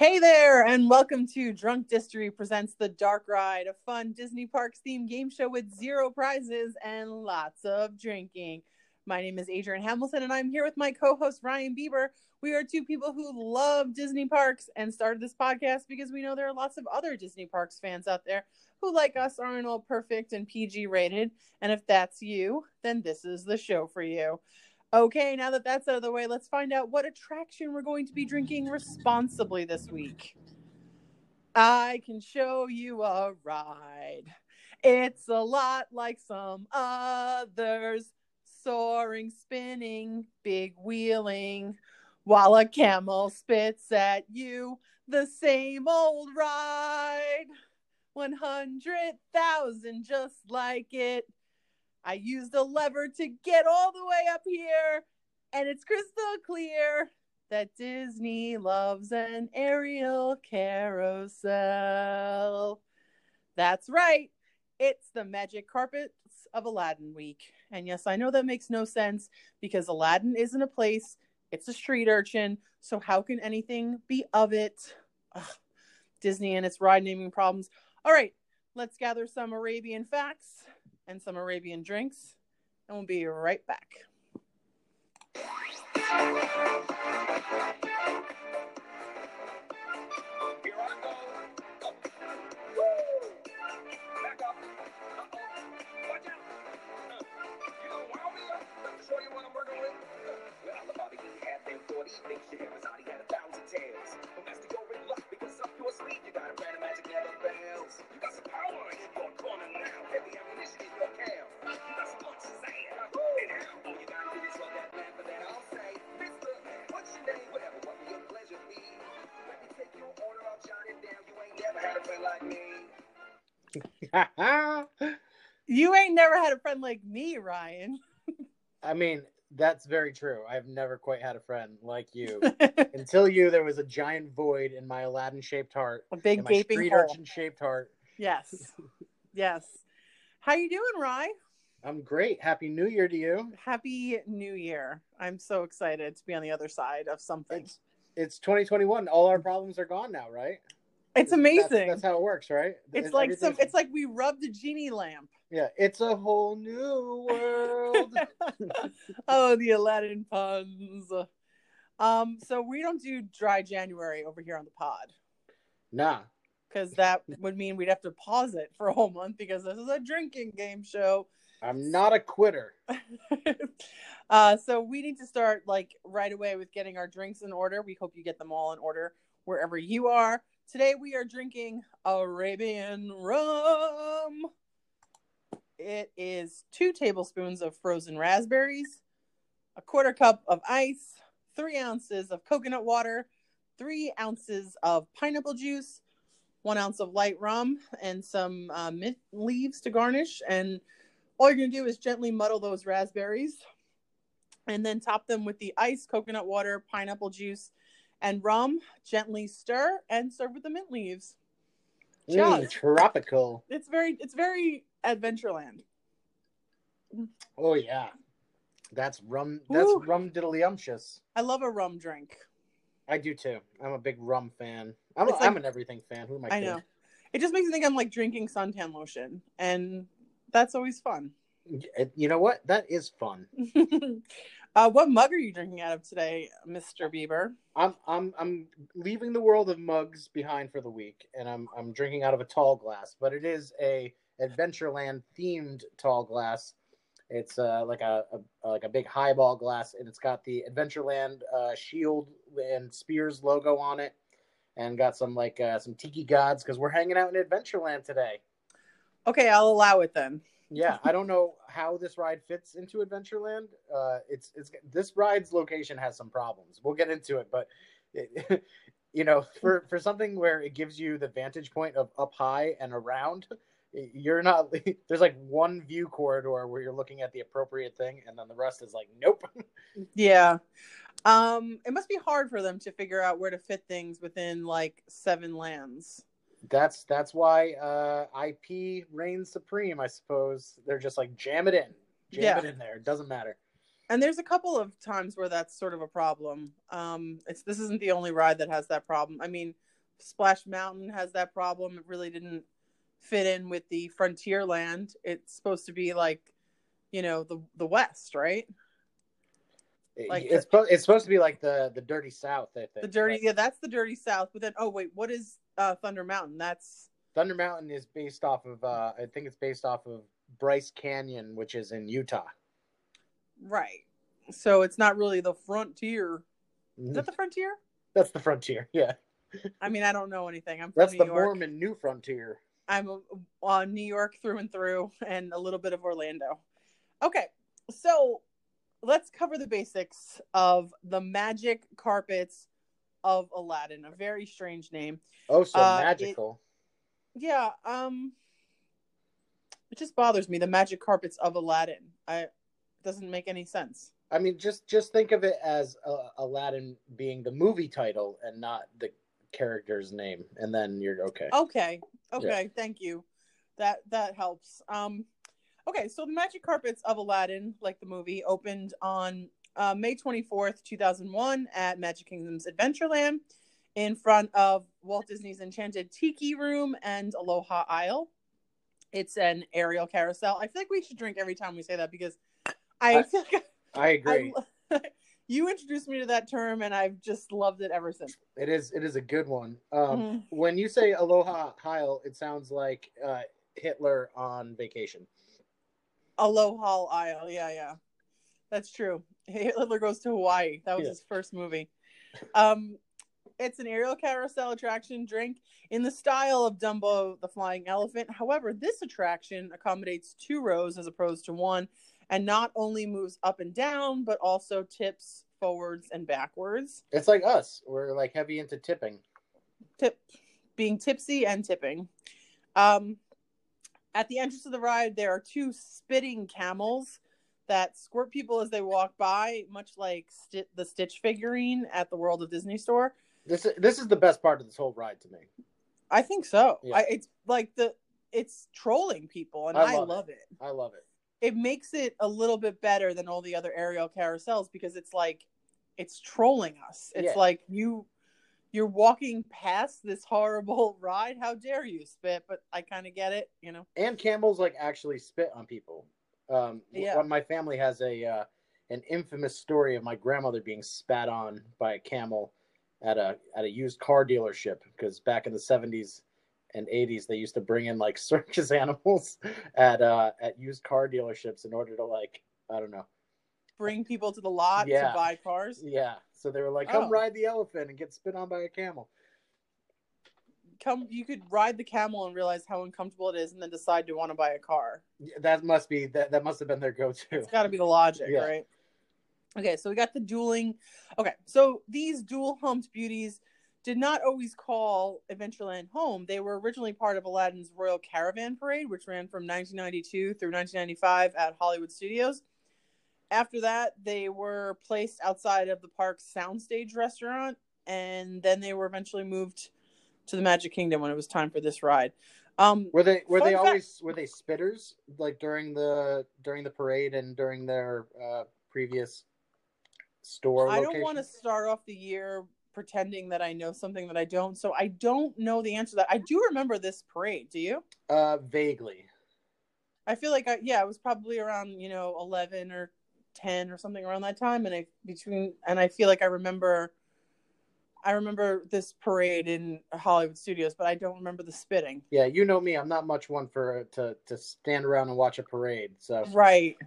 Hey there, and welcome to Drunk Distery presents The Dark Ride, a fun Disney Parks themed game show with zero prizes and lots of drinking. My name is Adrian Hamilton, and I'm here with my co host Ryan Bieber. We are two people who love Disney parks and started this podcast because we know there are lots of other Disney Parks fans out there who, like us, aren't all perfect and PG rated. And if that's you, then this is the show for you. Okay, now that that's out of the way, let's find out what attraction we're going to be drinking responsibly this week. I can show you a ride. It's a lot like some others soaring, spinning, big wheeling, while a camel spits at you. The same old ride. 100,000 just like it. I used a lever to get all the way up here, and it's crystal clear that Disney loves an aerial carousel. That's right, it's the magic carpets of Aladdin Week. And yes, I know that makes no sense because Aladdin isn't a place, it's a street urchin. So, how can anything be of it? Ugh, Disney and its ride naming problems. All right, let's gather some Arabian facts and some Arabian drinks, and we'll be right back. Uh, you gonna wow me up? Let me show you what I'm working with. Uh, well, I'm about to eat half them 40 big shit. Masadi had a thousand tails. But that's the already luck because up your sleeve, you got some power now. You got some lunch, Shazam. And now, all you gotta do is run that lamp, and then I'll say, Mister, what's your name? Whatever, what will your pleasure be? Let me take your order, I'll jot it down. You ain't never had a friend like me. You ain't never had a friend like me, Ryan. I mean, that's very true. I've never quite had a friend like you. Until you, there was a giant void in my Aladdin shaped heart. a big gaping street urchin shaped heart. Yes. Yes. How are you doing, Rye? I'm great. Happy New Year to you. Happy New Year. I'm so excited to be on the other side of something. It's it's 2021. All our problems are gone now, right? It's amazing. That's, how it works, right? it's It- like some it's like we rubbed a genie lamp. yeah. It's a whole new world. oh, the Aladdin puns. Um, so we don't do dry January over here on the pod nah. Because that would mean we'd have to pause it for a whole month because this is a drinking game show. I'm not a quitter. uh, so we need to start like right away with getting our drinks in order. We hope you get them all in order wherever you are. Today we are drinking Arabian rum. It is two tablespoons of frozen raspberries, a quarter cup of ice, three ounces of coconut water, three ounces of pineapple juice, one ounce of light rum, and some uh, mint leaves to garnish. And all you're going to do is gently muddle those raspberries and then top them with the ice, coconut water, pineapple juice, and rum. Gently stir and serve with the mint leaves. Mm, tropical. It's very, it's very Adventureland. Oh yeah. That's rum. That's Woo. rum diddlyumptious. I love a rum drink. I do too. I'm a big rum fan. I'm, It's I'm an everything fan. Who am I? I kidding? know. It just makes me think I'm like drinking suntan lotion, and that's always fun. You know what? That is fun. uh, what mug are you drinking out of today, Mr. Bieber? I'm I'm I'm leaving the world of mugs behind for the week, and I'm I'm drinking out of a tall glass, but it is a Adventureland themed tall glass. It's uh, like a, a like a big highball glass, and it's got the Adventureland uh, shield and spears logo on it, and got some like uh, some tiki gods because we're hanging out in Adventureland today. Okay, I'll allow it then. Yeah, I don't know how this ride fits into Adventureland. Uh, it's it's this ride's location has some problems. We'll get into it, but it, you know, for for something where it gives you the vantage point of up high and around, you're not. There's like one view corridor where you're looking at the appropriate thing, and then the rest is like, nope. Yeah. Um, it must be hard for them to figure out where to fit things within like seven lands. That's that's why uh, IP reigns supreme. I suppose they're just like jam it in, jam Yeah. it in there. It doesn't matter. And there's a couple of times where that's sort of a problem. Um, it's this isn't the only ride that has that problem. I mean, Splash Mountain has that problem. It really didn't fit in with the frontier land. It's supposed to be like, you know, the the West, right? Like it's supposed it's supposed to be like the the dirty South. I think The dirty, Like, yeah, that's the dirty South. But then, oh wait, what is uh, Thunder Mountain? That's Thunder Mountain is based off of. Uh, I think it's based off of Bryce Canyon, which is in Utah. right. So it's not really the frontier. Is that the frontier? That's the frontier. Yeah, I mean, I don't know anything. I'm from that's the York. Mormon New Frontier. I'm uh, New York through and through, and a little bit of Orlando. Okay, so let's cover the basics of the magic carpets of Aladdin. A very strange name. Oh, so Uh, it- magical. Yeah, um, it just bothers me. The magic carpets of Aladdin. I it doesn't make any sense. I mean, just just think of it as uh, Aladdin being the movie title and not the character's name, and then you're okay. Okay. Okay. Thank you. That that helps. Um, okay. So the Magic Carpets of Aladdin, like the movie, opened on uh, May twenty fourth, two thousand one, at Magic Kingdom's Adventureland, in front of Walt Disney's Enchanted Tiki Room and Aloha Isle. It's an aerial carousel. I feel like we should drink every time we say that because I I- feel like I agree. I, you introduced me to that term and I've just loved it ever since. It is it is a good one. Um, Mhm. When you say Aloha Heil, it sounds like uh, Hitler on vacation. Aloha Isle. Yeah, yeah. That's true. Hitler goes to Hawaii. That was Yeah. his first movie. Um, it's an aerial carousel attraction drink in the style of Dumbo the Flying Elephant. However, this attraction accommodates two rows as opposed to one and not only moves up and down, but also tips forwards and backwards. It's like us. We're like heavy into tipping. tip being tipsy and tipping. Um, at the entrance of the ride, there are two spitting camels that squirt people as they walk by, much like sti- the Stitch figurine at the World of Disney store. This is this is the best part of this whole ride to me. I think so. Yeah. I, it's like the it's trolling people, and I I, love love, it. it. I love it. It makes it a little bit better than all the other aerial carousels because it's like it's trolling us. It's Yeah. like you you're walking past this horrible ride. How dare you spit? But I kind of get it, you know. And camels like actually spit on people. Um, Yeah. yeah. My family has a uh, an infamous story of my grandmother being spat on by a camel at a at a used car dealership because back in the seventies and eighties they used to bring in like circus animals at uh, at used car dealerships in order to like I don't know Bring people to the lot Yeah. to buy cars. yeah so they were like come Oh. ride the elephant and get spit on by a camel Come, you could ride the camel and realize how uncomfortable it is, and then decide to want to buy a car. Yeah, that must be that that must have been their go to It's got to be the logic, Yeah. right? Okay, so we got the dueling. Okay, so these dual humped beauties did not always call Adventureland home. They were originally part of Aladdin's Royal Caravan Parade, which ran from 1992 through 1995 at Hollywood Studios. After that, they were placed outside of the park's soundstage restaurant, and then they were eventually moved to the Magic Kingdom when it was time for this ride. Um, Were they were they fact- always were they spitters like during the during the parade and during their uh, previous store I location? don't want to start off the year pretending that I know something that I don't. So I don't know the answer to that. I do remember this parade. Do you? Uh, vaguely. I feel like I, yeah, it was probably around you know eleven or ten or something around that time, and I between and I feel like I remember. I remember this parade in Hollywood Studios, but I don't remember the spitting. Yeah, you know me. I'm not much one for to to stand around and watch a parade. So Right.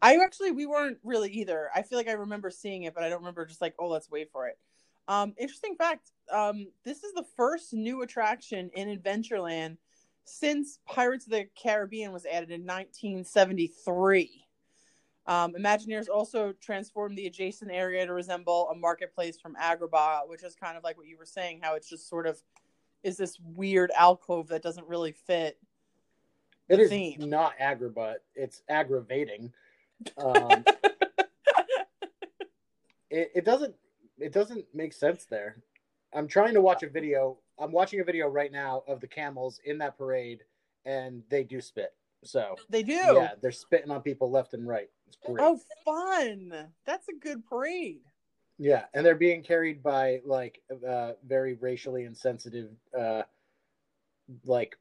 I actually we weren't really either. I feel like I remember seeing it, but I don't remember just like, oh, let's wait for it. Um, interesting fact. Um, this is the first new attraction in Adventureland since Pirates of the Caribbean was added in 1973. Um, Imagineers also transformed the adjacent area to resemble a marketplace from Agrabah, which is kind of like what you were saying, how it's just sort of is this weird alcove that doesn't really fit. it is theme. not Agrabah. It's aggravating. Um, it, it doesn't it doesn't make sense there. I'm trying to watch a video. I'm watching a video right now of the camels in that parade, and they do spit. So They do. yeah, they're spitting on people left and right. It's great. Oh, fun! That's a good parade. Yeah, and they're being carried by like uh, very racially insensitive, uh, like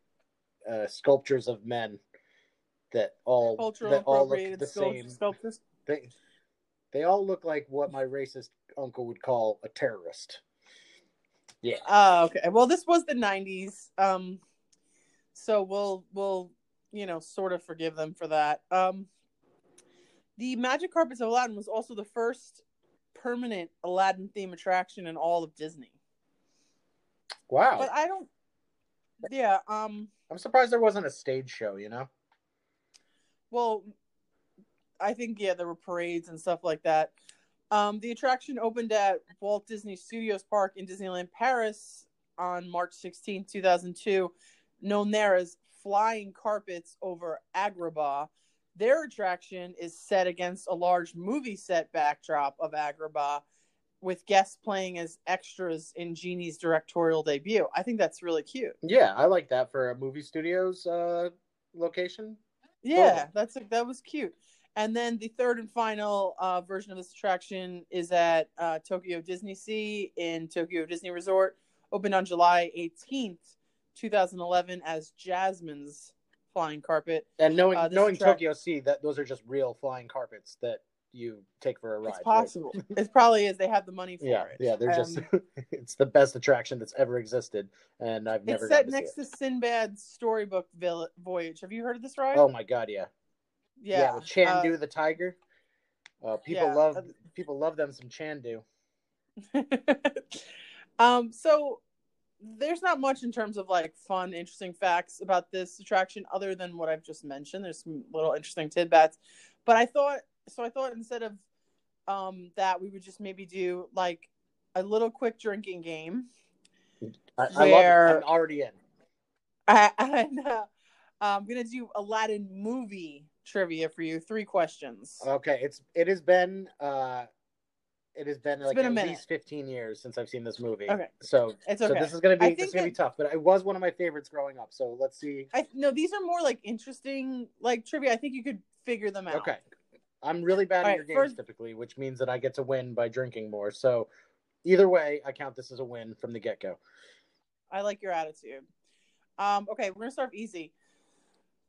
uh, sculptures of men that all Cultural that all look the same. sculptures. They they all look like what my racist uncle would call a terrorist. Yeah, Oh, okay. Well, this was the '90s, um, so we'll we'll you know sort of forgive them for that. Um, the Magic Carpets of Aladdin was also the first permanent Aladdin theme attraction in all of Disney. wow. But I don't. Yeah. Um. I'm surprised there wasn't a stage show. You know. Well, I think yeah, there were parades and stuff like that. Um, the attraction opened at Walt Disney Studios Park in Disneyland Paris on March 16, 2002, known there as Flying Carpets over Agrabah. Their attraction is set against a large movie set backdrop of Agrabah, with guests playing as extras in Genie's directorial debut. I think that's really cute. Yeah, I like that for a movie studios uh, location. Yeah, Totally. that's that was cute. And then the third and final uh, version of this attraction is at uh, Tokyo Disney Sea in Tokyo Disney Resort, opened on July 18th, 2011, as Jasmine's Flying Carpet. And knowing Uh, knowing attract- Tokyo Sea, that those are just real flying carpets that you take for a ride. It's right? possible. it probably is. They have the money for Yeah, it. yeah, they're just Um, it's the best attraction that's ever existed, and I've never it's set to next to Sinbad's storybook voyage. Have you heard of this ride? Oh my god, yeah, yeah. with Chandu uh, the tiger. Uh, people yeah, love people love them some Chandu. um, so there's not much in terms of like fun, interesting facts about this attraction other than what I've just mentioned. There's some little interesting tidbits, but I thought so. I thought instead of um, that, we would just maybe do like a little quick drinking game. I, I love Where- it. I'm already in. I, and uh, I'm gonna do Aladdin movie trivia for you. Three questions. Okay, it's it has been uh, it has been like been at minute. least 15 years since I've seen this movie. Okay. so It's so this is gonna be this is gonna be tough, but it was one of my favorites growing up. So let's see. I no, these are more like interesting like trivia. I think you could figure them out. Okay. I'm really bad All at right, your games first- typically, which means that I get to win by drinking more. So either way, I count this as a win from the get go. I like your attitude. Um, okay, we're gonna start off easy.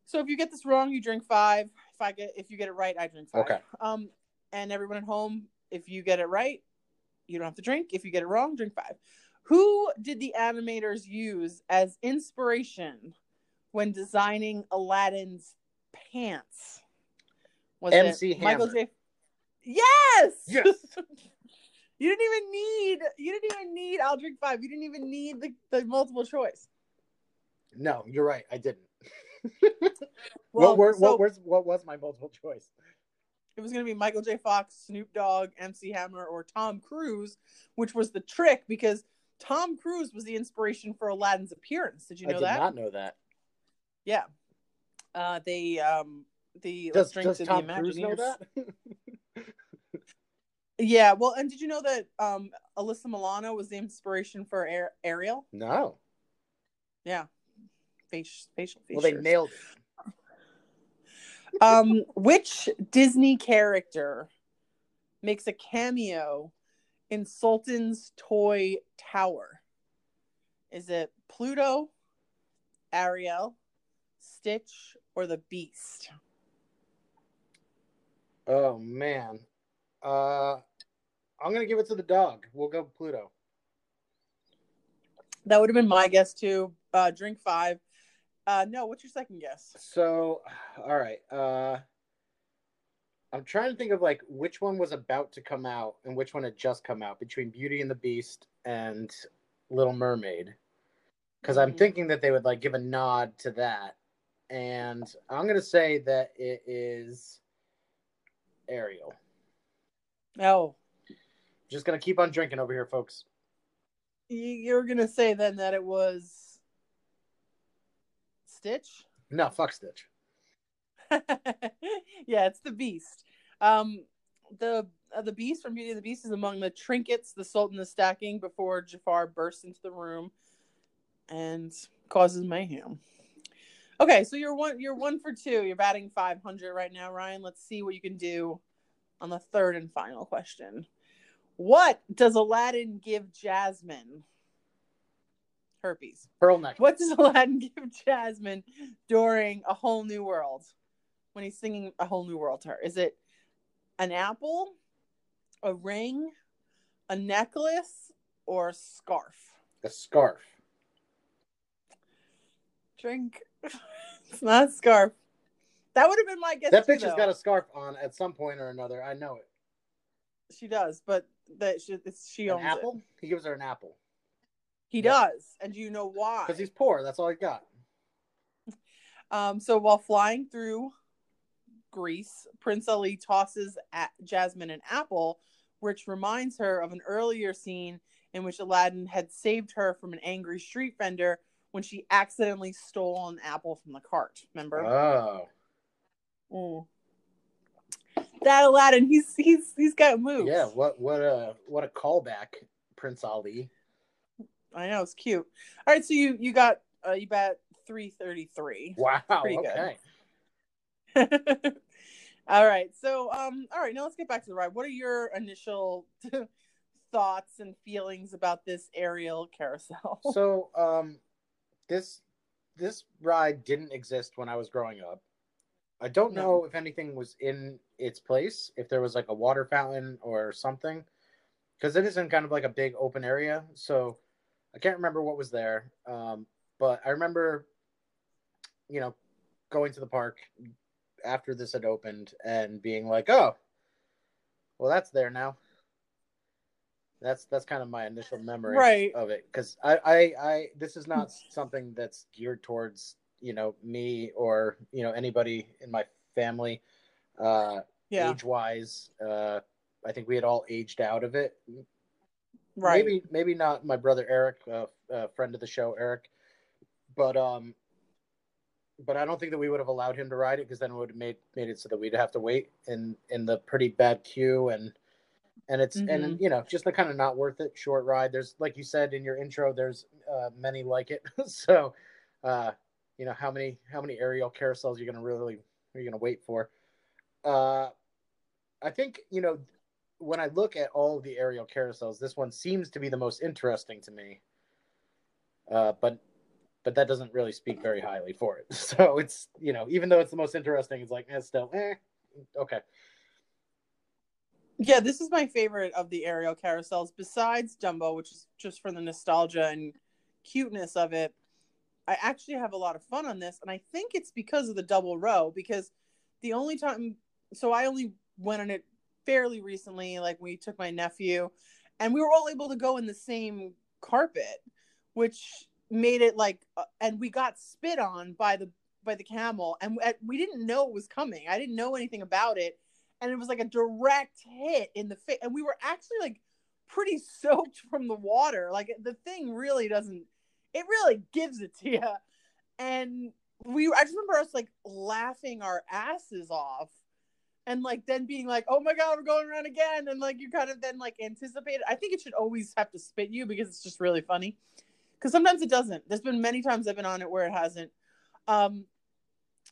So if you get this wrong, you drink five. If I get if you get it right, I drink five. Okay. Um, and everyone at home, if you get it right, you don't have to drink. If you get it wrong, drink five. Who did the animators use as inspiration when designing Aladdin's pants? Was MC it Michael Hammer. J? Yes. Yes. you didn't even need. You didn't even need. I'll drink five. You didn't even need the, the multiple choice. No, you're right. I didn't. Well, what were, so what was what was my multiple choice? it was going to be Michael J. Fox, Snoop Dogg, MC Hammer, or Tom Cruise, which was the trick because Tom Cruise was the inspiration for Aladdin's appearance. Did you know that? I did that? not know that. Yeah. Uh, they um the Does, drinks does of Tom the Cruise know that? Yeah. Well, and did you know that um Alyssa Milano was the inspiration for Ar- Ariel? no. Yeah. Facial facial features. Well, they nailed it. um, which Disney character makes a cameo in Sultan's Toy Tower? Is it Pluto, Ariel, Stitch, or the Beast? Oh man. Uh, I'm gonna give it to the dog. We'll go Pluto. That would have been my guess too. Uh, drink five. Uh, no, what's your second guess? So, all right. Uh, I'm trying to think of like which one was about to come out and which one had just come out between Beauty and the Beast and Little Mermaid. Because I'm Mhm. thinking that they would like give a nod to that, and I'm gonna say that it is Ariel. Oh, Just gonna keep on drinking over here, folks. you're gonna say then that it was Stitch? No, fuck Stitch. yeah, it's the Beast. Um, the uh, the Beast from Beauty and the Beast is among the trinkets the Sultan is stacking before Jafar bursts into the room and causes mayhem. Okay, so you're one you're one for two. You're batting 500 right now, Ryan. Let's see what you can do on the third and final question. What does Aladdin give Jasmine? Herpes. Pearl necklace. What does Aladdin give Jasmine during a whole new world when he's singing a whole new world to her? Is it an apple, a ring, a necklace, or a scarf? A scarf. Drink. it's not a scarf. That would have been my guess. That bitch has though. got a scarf on at some point or another. I know it. She does, but that she, she An owns apple? it. He gives her an apple He Yeah. does, and do you know why? because he's poor. That's all he got. Um, so while flying through Greece, Prince Ali tosses at Jasmine an apple, which reminds her of an earlier scene in which Aladdin had saved her from an angry street vendor when she accidentally stole an apple from the cart. Remember? Oh, Mm. That Aladdin, he's he's he's got moves. yeah. What what a what a callback, Prince Ali. I know it's cute. All right, so you you got uh, you bet three thirty three. Wow. Pretty good. all right. So, um, all right. Now let's get back to the ride. What are your initial thoughts and feelings about this aerial carousel? So, um, this this ride didn't exist when I was growing up. I don't No. know if anything was in its place, if there was like a water fountain or something, because it is in kind of like a big open area. So I can't remember what was there, um, but I remember, you know, going to the park after this had opened and being like, "Oh, well, that's there now." That's that's kind of my initial memory Right. of it because I, I I this is not something that's geared towards you know me or you know anybody in my family uh yeah. age wise uh i think we had all aged out of it right. maybe maybe not my brother eric uh, uh friend of the show eric but um but i don't think that we would have allowed him to ride it because then it would have made made it so that we'd have to wait in in the pretty bad queue and and it's Mhm. and you know just the kind of not worth it short ride there's like you said in your intro there's uh many like it so uh you know how many how many aerial carousels you're gonna really are you gonna wait for uh i think you know when i look at all the aerial carousels this one seems to be the most interesting to me uh but but that doesn't really speak very highly for it so it's you know even though it's the most interesting it's like eh, still eh, okay Yeah, this is my favorite of the aerial carousels besides Dumbo, which is just for the nostalgia and cuteness of it. I actually have a lot of fun on this, and I think it's because of the double row. Because the only time, so I only went on it fairly recently, like we took my nephew, and we were all able to go in the same carpet, which made it like, uh, and we got spit on by the by the camel, and uh, we didn't know it was coming. I didn't know anything about it, and it was like a direct hit in the face, and we were actually like pretty soaked from the water. Like the thing really doesn't it really gives it to you. And we, I just remember us like laughing our asses off and like then being like, oh my God, we're going around again. And like you kind of then like anticipate it. I think it should always have to spit you because it's just really funny. Because sometimes it doesn't. There's been many times I've been on it where it hasn't. Um,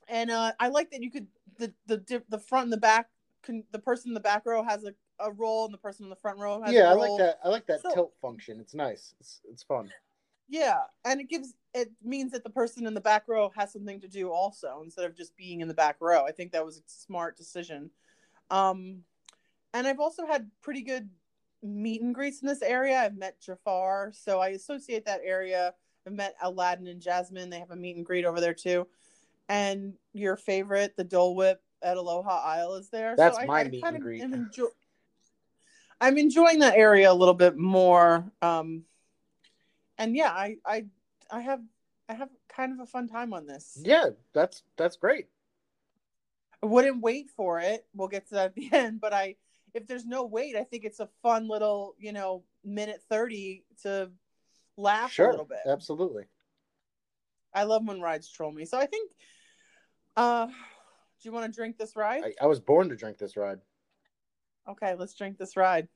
and uh, I like that you could the the dip- the front and the back. Can, the person in the back row has a, a role, and the person in the front row has yeah a i like that i like that So- tilt function it's nice it's it's fun Yeah, and it gives it means that the person in the back row has something to do also instead of just being in the back row. I think that was a smart decision. Um, and I've also had pretty good meet and greets in this area. I've met Jafar, so I associate that area. I've met Aladdin and Jasmine. They have a meet and greet over there too. And your favorite, the Dole Whip at Aloha Isle, is there. That's I- my I meet kind and of greet. am I'm enjoying that area a little bit more. Um, and yeah, I, I, I have, I have kind of a fun time on this. yeah that's that's great I wouldn't wait for it. We'll get to that at the end, but I, if there's no wait, I think it's a fun little, you know, minute thirty to laugh a little bit. absolutely I love when rides troll me. So I think, uh, do you want to drink this ride? I, I was born to drink this ride Okay, let's drink this ride.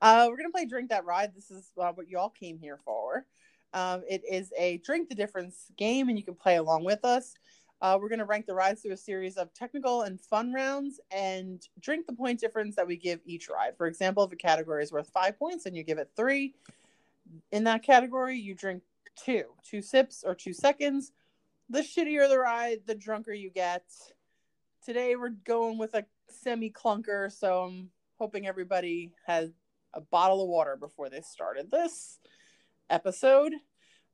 Uh, we're gonna play Drink That Ride. This is uh, what you all came here for. Um, it is a drink the difference game, and you can play along with us. Uh, we're going to rank the rides through a series of technical and fun rounds and drink the point difference that we give each ride. For example, if a category is worth five points and you give it three, in that category, you drink two, two sips or two seconds. The shittier the ride, the drunker you get. Today, we're going with a semi clunker, so I'm hoping everybody has a bottle of water before they started this episode.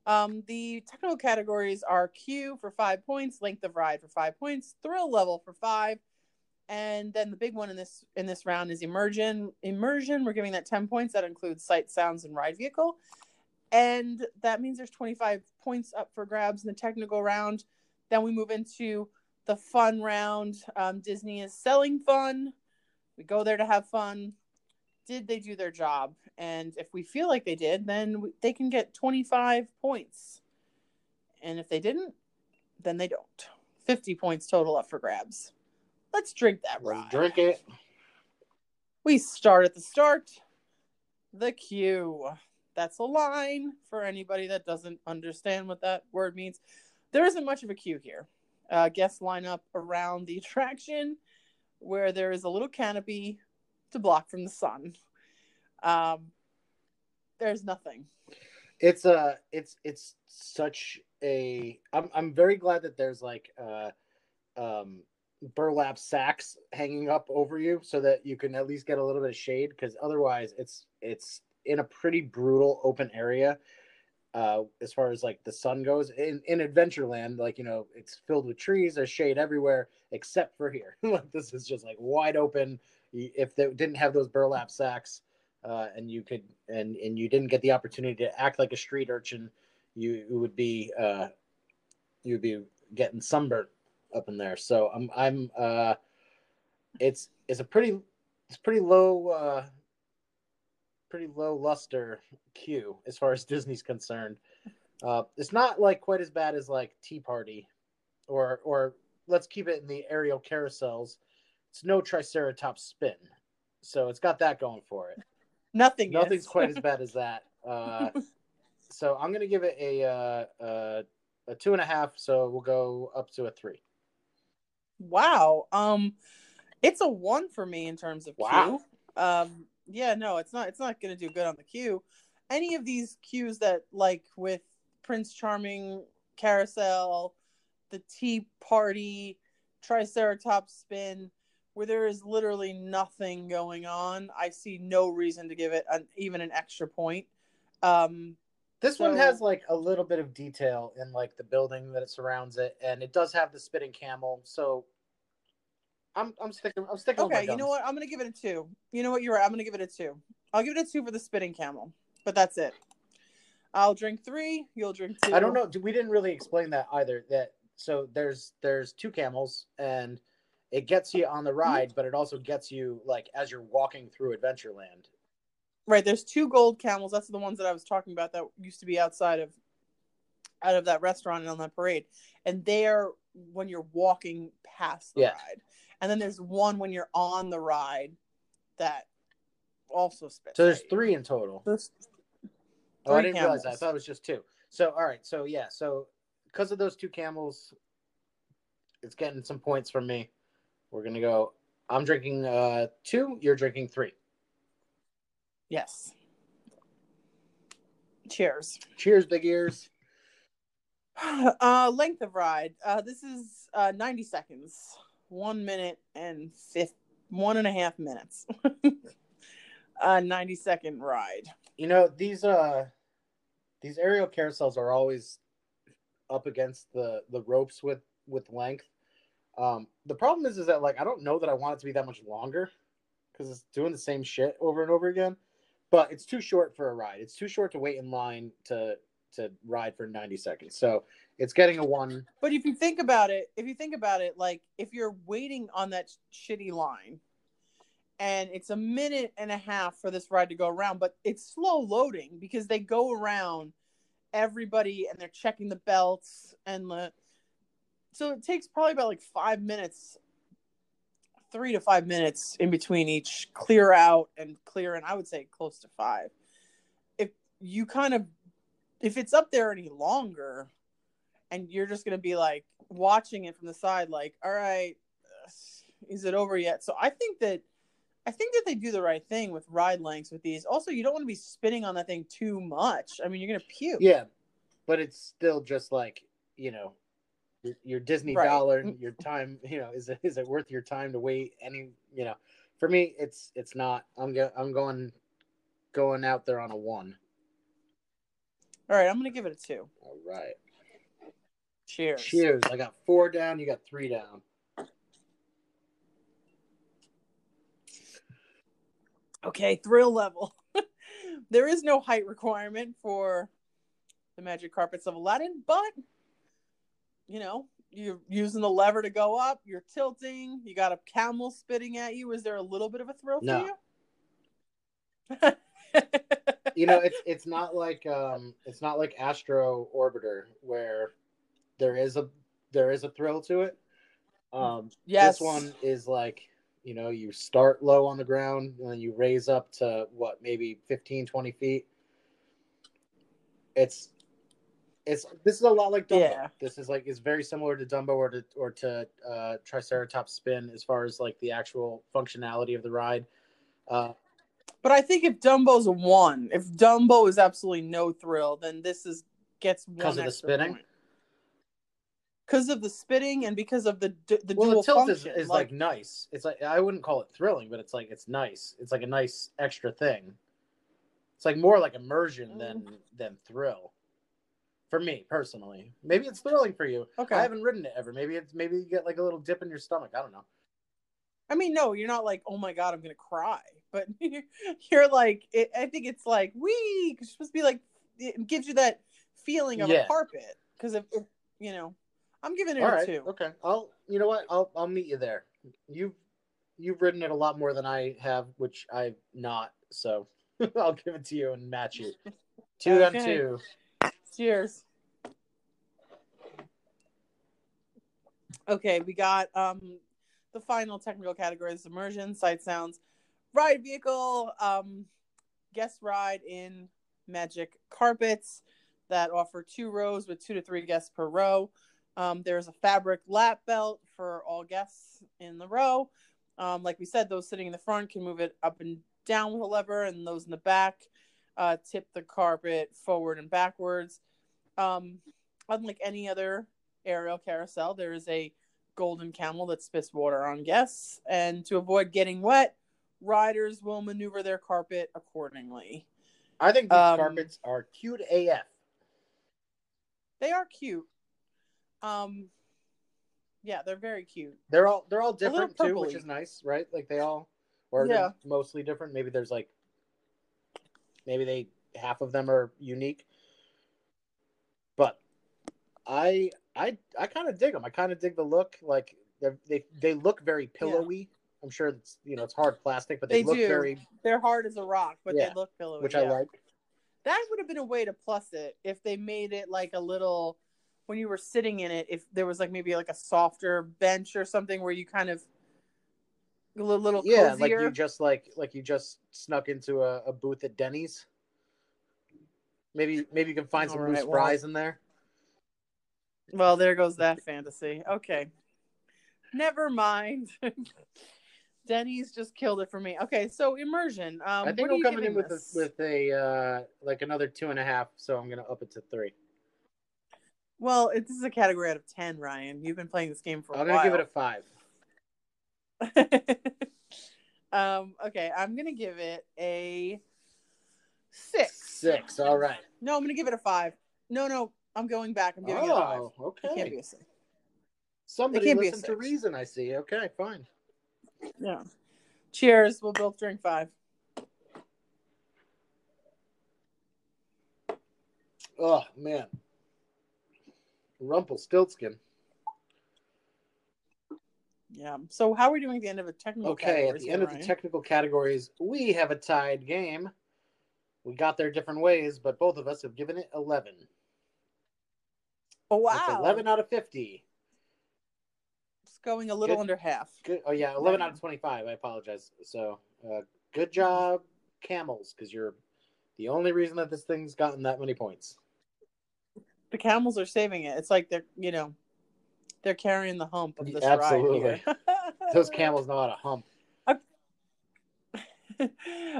Um, the technical categories are queue for five points, length of ride for five points, thrill level for five, and then the big one in this in this round is immersion. Immersion, we're giving that ten points. That includes sight, sounds, and ride vehicle, and that means there's twenty five points up for grabs in the technical round. Then we move into the fun round. Um, Disney is selling fun. We go there to have fun. Did they do their job? And if we feel like they did, then they can get 25 points. And if they didn't, then they don't. 50 points total up for grabs. Let's drink that Let's drink it. We start at the start. The queue. That's a line for anybody that doesn't understand what that word means. There isn't much of a queue here. Uh, guests line up around the attraction where there is a little canopy to block from the sun. Um, there's nothing. It's a it's it's such a I'm I'm very glad that there's like uh um burlap sacks hanging up over you so that you can at least get a little bit of shade because otherwise it's it's in a pretty brutal open area uh as far as like the sun goes in in adventureland like you know it's filled with trees there's shade everywhere except for here like this is just like wide open if they didn't have those burlap sacks uh, and you could and and you didn't get the opportunity to act like a street urchin, you, you would be uh, you would be getting sunburnt up in there. So I'm I'm uh, it's it's a pretty it's pretty low uh, pretty low luster queue as far as Disney's concerned. Uh, it's not like quite as bad as like Tea Party, or or let's keep it in the aerial carousels. It's no Triceratops spin, so it's got that going for it. Nothing. Nothing's quite as bad as that. Uh, so I'm gonna give it a uh, uh, a two and a half. So we'll go up to a three. Wow. Um, it's a one for me in terms of Wow. queue. Um, yeah, no, it's not. It's not going to do good on the queue. Any of these queues that, like with Prince Charming Carousel, the Tea Party, Triceratops Spin, where there is literally nothing going on, I see no reason to give it an, even an extra point. Um, This one has like a little bit of detail in like the building that it surrounds it, and it does have the spitting camel. So I'm I'm sticking I'm sticking. Okay, you know what? I'm gonna give it a two. You know what? You're right. I'm gonna give it a two. I'll give it a two for the spitting camel, but that's it. I'll drink three. You'll drink two. I don't know. We didn't really explain that either. That so there's there's two camels, and it gets you on the ride, but it also gets you like as you're walking through Adventureland. Right. There's two gold camels. That's the ones that I was talking about that used to be outside of out of that restaurant and on that parade. And they're when you're walking past the Yeah. ride. And then there's one when you're on the ride that also spits. So there's three in total. There's Oh, I didn't realize that. I thought it was just two. So all right. So yeah. So because of those two camels, it's getting some points from me. We're gonna go. I'm drinking uh two. You're drinking three. Yes. Cheers. Cheers, big ears. Uh, length of ride. Uh, this is uh, 90 seconds, one minute and fifth, one and a half minutes. uh, 90 second ride. You know these uh these aerial carousels are always up against the the ropes with with length. Um, the problem is is that like I don't know that I want it to be that much longer because it's doing the same shit over and over again. But it's too short for a ride. It's too short to wait in line to to ride for 90 seconds. So it's getting a one. But if you think about it, if you think about it, like if you're waiting on that shitty line and it's a minute and a half for this ride to go around, but it's slow loading because they go around everybody and they're checking the belts and the so it takes probably about like five minutes three to five minutes in between each clear out and clear and i would say close to five if you kind of if it's up there any longer and you're just gonna be like watching it from the side, like, all right, uh, is it over yet? So I think that I think that they do the right thing with ride lengths with these. Also, you don't want to be spinning on that thing too much. I mean, you're gonna puke. Yeah, but it's still just like you know, your, your Disney Right. dollar, mm. your time. You know, is it is it worth your time to wait? Any you know, for me, it's it's not. I'm go, I'm going going out there on a one. All right, I'm gonna give it a two. All right. Cheers. Cheers. I got four down. You got three down. Okay, thrill level. there is no height requirement for the magic carpets of Aladdin, but you know, you're using the lever to go up, you're tilting, you got a camel spitting at you. Is there a little bit of a thrill No. for you? you know it's it's not like um it's not like astro orbiter where there is a there is a thrill to it um yes. this one is like you know you start low on the ground and then you raise up to what maybe 15 20 feet it's it's this is a lot like Dumbo. Yeah. This is like it's very similar to Dumbo or to or to uh, Triceratops Spin as far as like the actual functionality of the ride. Uh, But I think if Dumbo's a one, if Dumbo is absolutely no thrill, then this is gets one 'Cause of the spinning. Because of the spitting and because of the the well, dual the tilt is, function. is like, nice. It's like I wouldn't call it thrilling, but it's like it's nice. It's like a nice extra thing. It's like more like immersion than Mm. than thrill. For me personally, maybe it's thrilling for you. okay. I haven't ridden it ever. Maybe it's maybe you get like a little dip in your stomach. I don't know. I mean, no, you're not like, oh my god, I'm gonna cry, but you're like, it, I think it's like, you're supposed to be like, it gives you that feeling of Yeah. a carpet. Because if, if you know, I'm giving it All a right, two. okay. I'll you know what? I'll I'll meet you there. You've you've ridden it a lot more than I have, which I've not. So I'll give it to you and match you. Two on two. Cheers. Okay, we got um the final technical categories: immersion, sight sounds, ride vehicle, um, guest ride in magic carpets that offer two rows with two to three guests per row. Um, there's a fabric lap belt for all guests in the row. Um, like we said, those sitting in the front can move it up and down with a lever, and those in the back uh, tip the carpet forward and backwards. Um, unlike any other aerial carousel, there is a golden camel that spits water on guests, and to avoid getting wet, riders will maneuver their carpet accordingly. I think these Um, carpets are cute AF. They are cute. Um, yeah, they're very cute. They're all they're all different too, which is nice, right? Like they all or Yeah. mostly different. Maybe there's like maybe they half of them are unique. But I I I kind of dig them. I kind of dig the look. Like they're, they they look very pillowy. I'm sure it's you know it's hard plastic, but they, They look do. very They're hard as a rock, but Yeah, they look pillowy. which I like. That would have been a way to plus it if they made it like a little when you were sitting in it. If there was like maybe like a softer bench or something where you kind of a little, little Yeah, cozier. like you just like like you just snuck into a, a booth at Denny's. Maybe maybe you can find some All loose well- fries in there. Well, there goes that fantasy. Okay, never mind. Denny's just killed it for me. Okay, so immersion. Um, I think I'm coming in with a, with a uh, like another two and a half, so I'm gonna up it to three. Well, it, this is a category out of ten, Ryan. You've been playing this game for I'm while. gonna give it a five. um, okay, I'm gonna give it a six. Six. All right. No, I'm gonna give it a five. No, no, I'm going back. I'm giving it a five. Oh, It can't be okay. a six. Somebody can't be a listen to reason. I see. Okay, fine. Yeah. Cheers. We'll both drink five. Oh man, Rumpelstiltskin. Yeah. So how are we doing at the end of the technical Okay, at the end of the technical categories, we have a tied game. We got there different ways, but both of us have given it eleven. Oh That's wow. eleven out of fifty. It's going a little Good. under half. Good. Oh yeah, eleven out of twenty-five. I apologize. So, uh, good job, camels, because you're the only reason that this thing's gotten that many points. the camels are saving it. It's like they're you know they're carrying the hump of this Absolutely. Those camels know how to hump.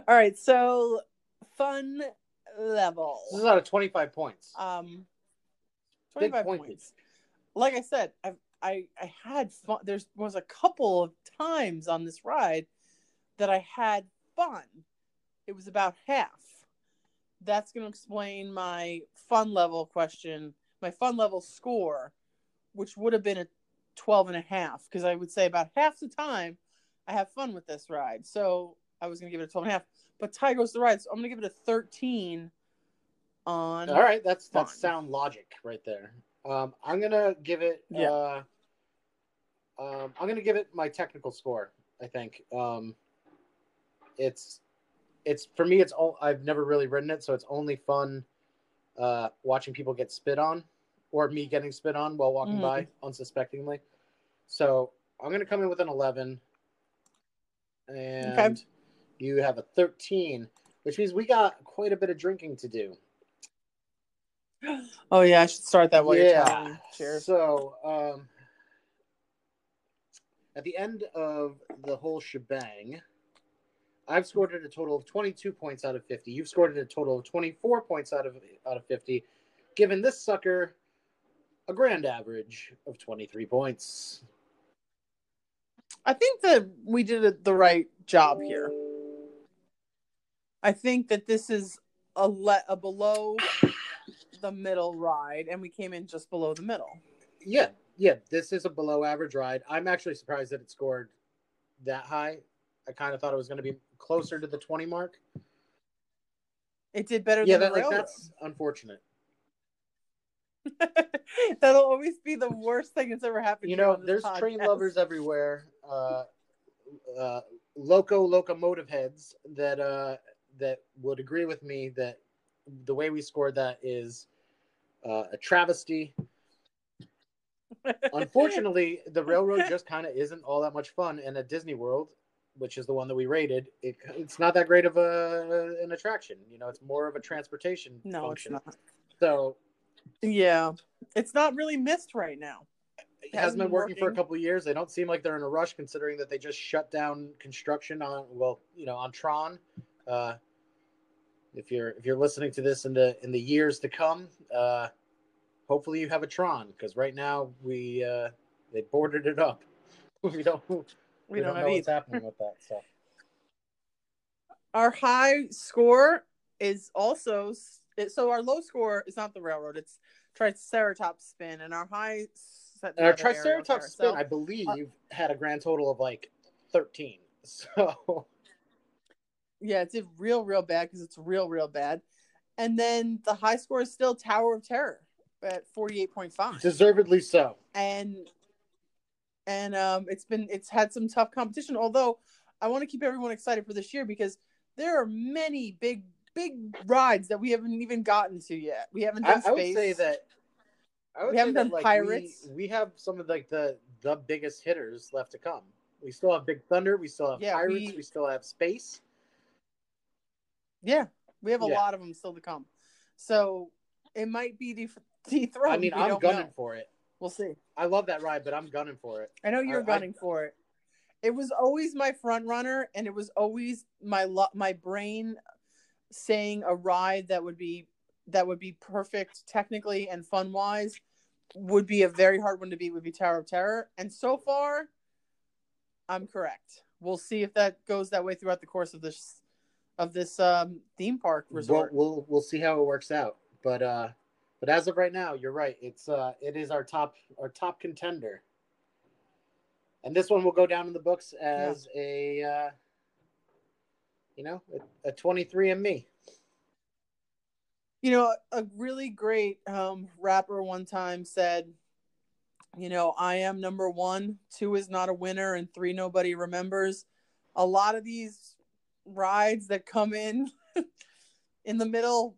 All right, so fun level. This is out of 25 points. Um, 25 pointage. points. Like I said, I I I had fun. There's was a couple of times on this ride that I had fun. It was about half. That's going to explain my fun level question, my fun level score, which would have been a 12 and a half because I would say about half the time I have fun with this ride. So I was going to give it a 12 and a half, but tie goes the ride. So I'm going to give it a 13 on All right, that's that's Fun. sound logic right there. Um, I'm gonna give it. Yeah. Uh, um, I'm gonna give it my technical score. I think um, it's it's for me. It's all I've never really ridden it, so it's only fun uh, watching people get spit on, or me getting spit on while walking Mhm. by unsuspectingly. So I'm gonna come in with an 11, and you have a 13, which means we got quite a bit of drinking to do. Oh yeah, I should start that while me. Cheers. So, um, at the end of the whole shebang, I've scored it a total of 22 points out of 50. You've scored it a total of 24 points out of out of 50, giving this sucker a grand average of 23 points. I think that we did the right job here. I think that this is a le- a below the middle ride, and we came in just below the middle. Yeah, yeah, this is a below average ride. I'm actually surprised that it scored that high. I kind of thought it was going to be closer to the 20 mark. It did better Yeah, than that, the like that's unfortunate. That'll always be the worst thing that's ever happened. you know, there's train lovers everywhere. Uh, uh, loco locomotive heads that uh, that would agree with me that the way we scored that is uh, a travesty. Unfortunately, the railroad just kind of isn't all that much fun, and at Disney World, which is the one that we rated, it, it's not that great of a an attraction. You know, it's more of a transportation no, function. it's not. So Yeah, it's not really missed right now. it hasn't been been working, for a couple of years. They don't seem like they're in a rush, considering that they just shut down construction on well, you know, on Tron. Uh, if you're if you're listening to this in the in the years to come, uh, hopefully you have a Tron because right now we uh, they boarded it up. we don't we, We, don't, know have what's happening with that. So Our high score is also so our low score is not the railroad; it's Triceratops spin, and our high. and our Triceratops spin, carousel. I believe, Uh, had a grand total of like thirteen. So Yeah, it did real, real bad because it's real, real bad. And then the high score is still Tower of Terror at forty eight point five, deservedly so. and and um, it's been it's had some tough competition. Although I want to keep everyone excited for this year because there are many big, big rides that we haven't even gotten to yet. We haven't I, done I would space. say that I would We haven't that, done like, Pirates. We, we have some of like the the biggest hitters left to come. We still have Big Thunder. We still have Yeah, Pirates. we- We... still have Space. Yeah, we have a Yeah. lot of them still to come. So it might be de- dethroned. I mean, I'm gunning know. for it. We'll see. I love that ride, but I'm gunning for it. I know you're I- I- gunning for it. It was always my front runner, and it was always my lo- my brain saying a ride that would be that would be perfect technically and fun wise would be a very hard one to beat would be Tower of Terror. And so far, I'm correct. We'll see if that goes that way throughout the course of this of this um, theme park We'll, resort. we'll we'll see how it works out. But uh, but as of right now, you're right. It's uh, it is our top our top contender. And this one will go down in the books as a, uh, you know, a, a 23 and me. you know a really great um rapper one time said you know i am number one two is not a winner and three nobody remembers a lot of these rides that come in in the middle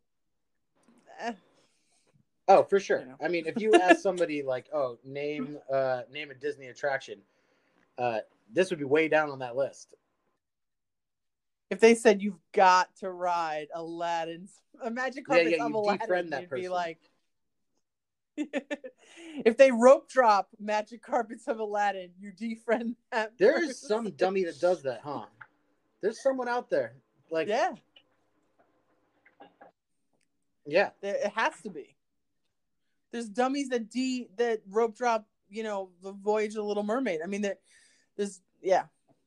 eh, Oh, for sure. You know. I mean, if you ask somebody like, "Oh, name uh name a Disney attraction," uh, this would be way down on that list. if they said you've got to ride aladdin's a magic Yeah, carpet yeah, of you aladdin that you'd be like if they rope drop Magic Carpets of Aladdin, you defriend that. There is person. some dummy that does that, huh? There's someone out there. Like, yeah. yeah. It has to be. There's dummies that D that rope drop, you know, the Voyage of the Little Mermaid. I mean, there, there's yeah,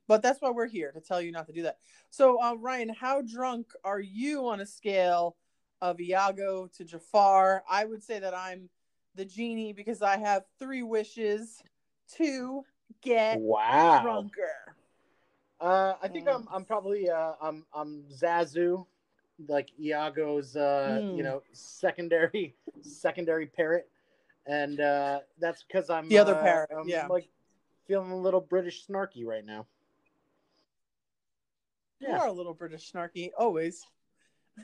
but that's why we're here to tell you not to do that. So, uh, Ryan, how drunk are you on a scale of Iago to Jafar? I would say that I'm the genie because I have three wishes to get wow. drunker. Uh, I think. I'm I'm probably uh, I'm I'm Zazu, like Iago's uh, mm. you know secondary secondary parrot, and uh, that's because I'm the other uh, parrot. I'm, yeah, like feeling a little British snarky right now. You yeah. are a little British snarky always.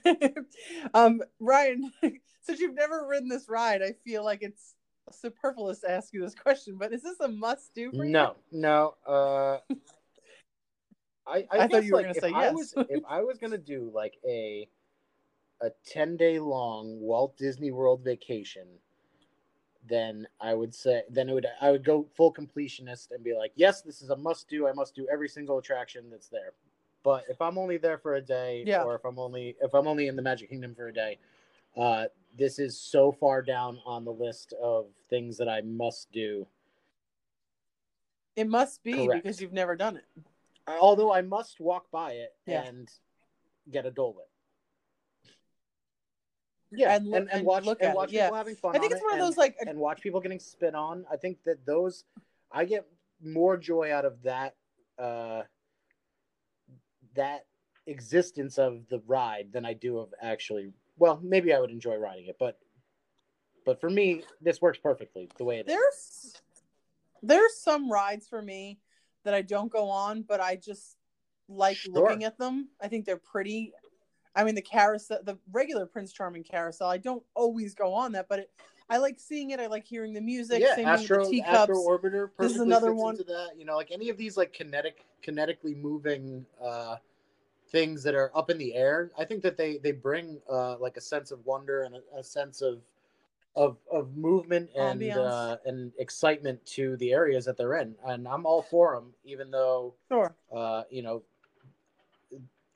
um, Ryan, since you've never ridden this ride, I feel like it's superfluous to ask you this question. But is this a must do for you? No, no. Uh, I, I, I thought you were like, gonna say yes. Was, if I was gonna do like a a ten day long Walt Disney World vacation, then I would say then it would I would go full completionist and be like, yes, this is a must do. I must do every single attraction that's there. But if I'm only there for a day, yeah. or if I'm only if I'm only in the Magic Kingdom for a day, uh, this is so far down on the list of things that I must do. It must be Correct. because you've never done it. Although I must walk by it yeah. and get a Dole Whip. Yeah, and, and, and, and watch look and watch people yeah. having fun. I think it's one of those like and watch people getting spit on. I think that those I get more joy out of that uh that existence of the ride than I do of actually. Well, maybe I would enjoy riding it, but but for me, this works perfectly the way it there's, is. There's some rides for me that I don't go on, but I just like sure. looking at them. I think they're pretty. I mean, the carousel, the regular Prince Charming carousel, I don't always go on that, but it, I like seeing it. I like hearing the music. Yeah, Astro, the teacups. Astro Orbiter. This is another one. that. You know, like any of these like kinetic, kinetically moving uh, things that are up in the air. I think that they they bring uh, like a sense of wonder and a, a sense of of of movement and uh, and excitement to the areas that they're in, and I'm all for them. Even though, sure, uh, you know,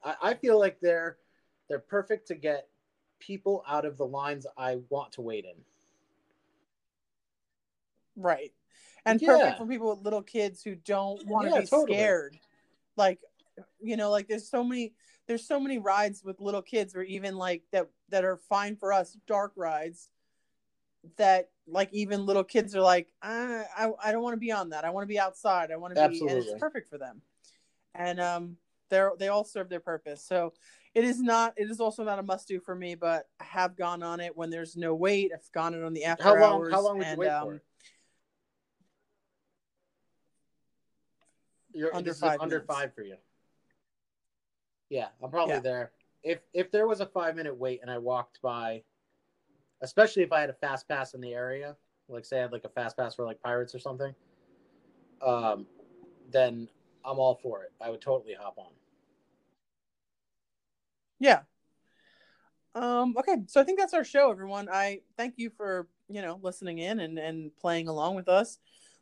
I, I feel like they're they're perfect to get people out of the lines I want to wait in. Right. And yeah. perfect for people with little kids who don't want to yeah, be totally. scared. Like, you know, like there's so many there's so many rides with little kids or even like that that are fine for us, dark rides that like even little kids are like, I I, I don't want to be on that. I want to be outside. I want to be and it's perfect for them. And um they're they all serve their purpose. So it is not it is also not a must do for me, but I have gone on it when there's no wait. I've gone it on the after how long, hours. How long would and, you wait um, for? You're under five. Under five for you. Yeah, I'm probably yeah. there. If if there was a five minute wait and I walked by, especially if I had a fast pass in the area, like say I had like a fast pass for like Pirates or something, um, then I'm all for it. I would totally hop on. Yeah. Um, okay, so I think that's our show, everyone. I thank you for you know listening in and and playing along with us.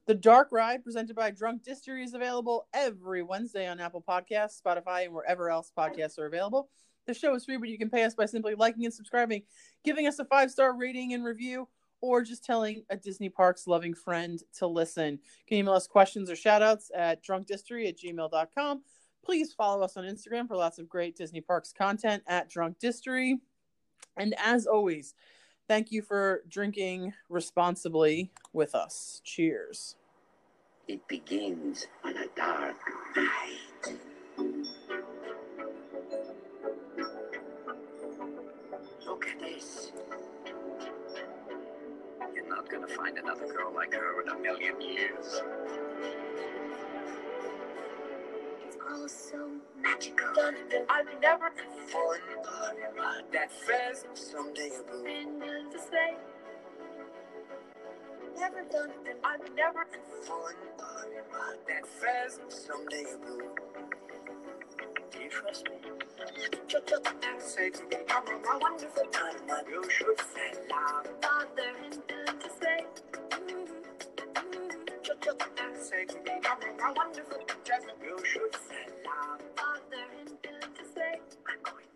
The Dark Ride, presented by Drunk Distillery, is available every Wednesday on Apple Podcasts, Spotify, and wherever else podcasts are available. The show is free, but you can pay us by simply liking and subscribing, giving us a five star rating and review, or just telling a Disney Parks loving friend to listen. You can email us questions or shout outs at drunkdistillery at gmail.com. Please follow us on Instagram for lots of great Disney Parks content at Drunk Distillery. And as always, thank you for drinking responsibly with us. Cheers. It begins on a dark night. You're not gonna find another girl like her in a million years. It's all so magical. I've never fallen on that fast someday. End of the sleigh never done. I've never fallen that fast someday, boo. Do me trust me. Me a wonderful time you should say loud. Father and to say. Mm-hmm, and me a wonderful time you should say. Father and to say. I'm going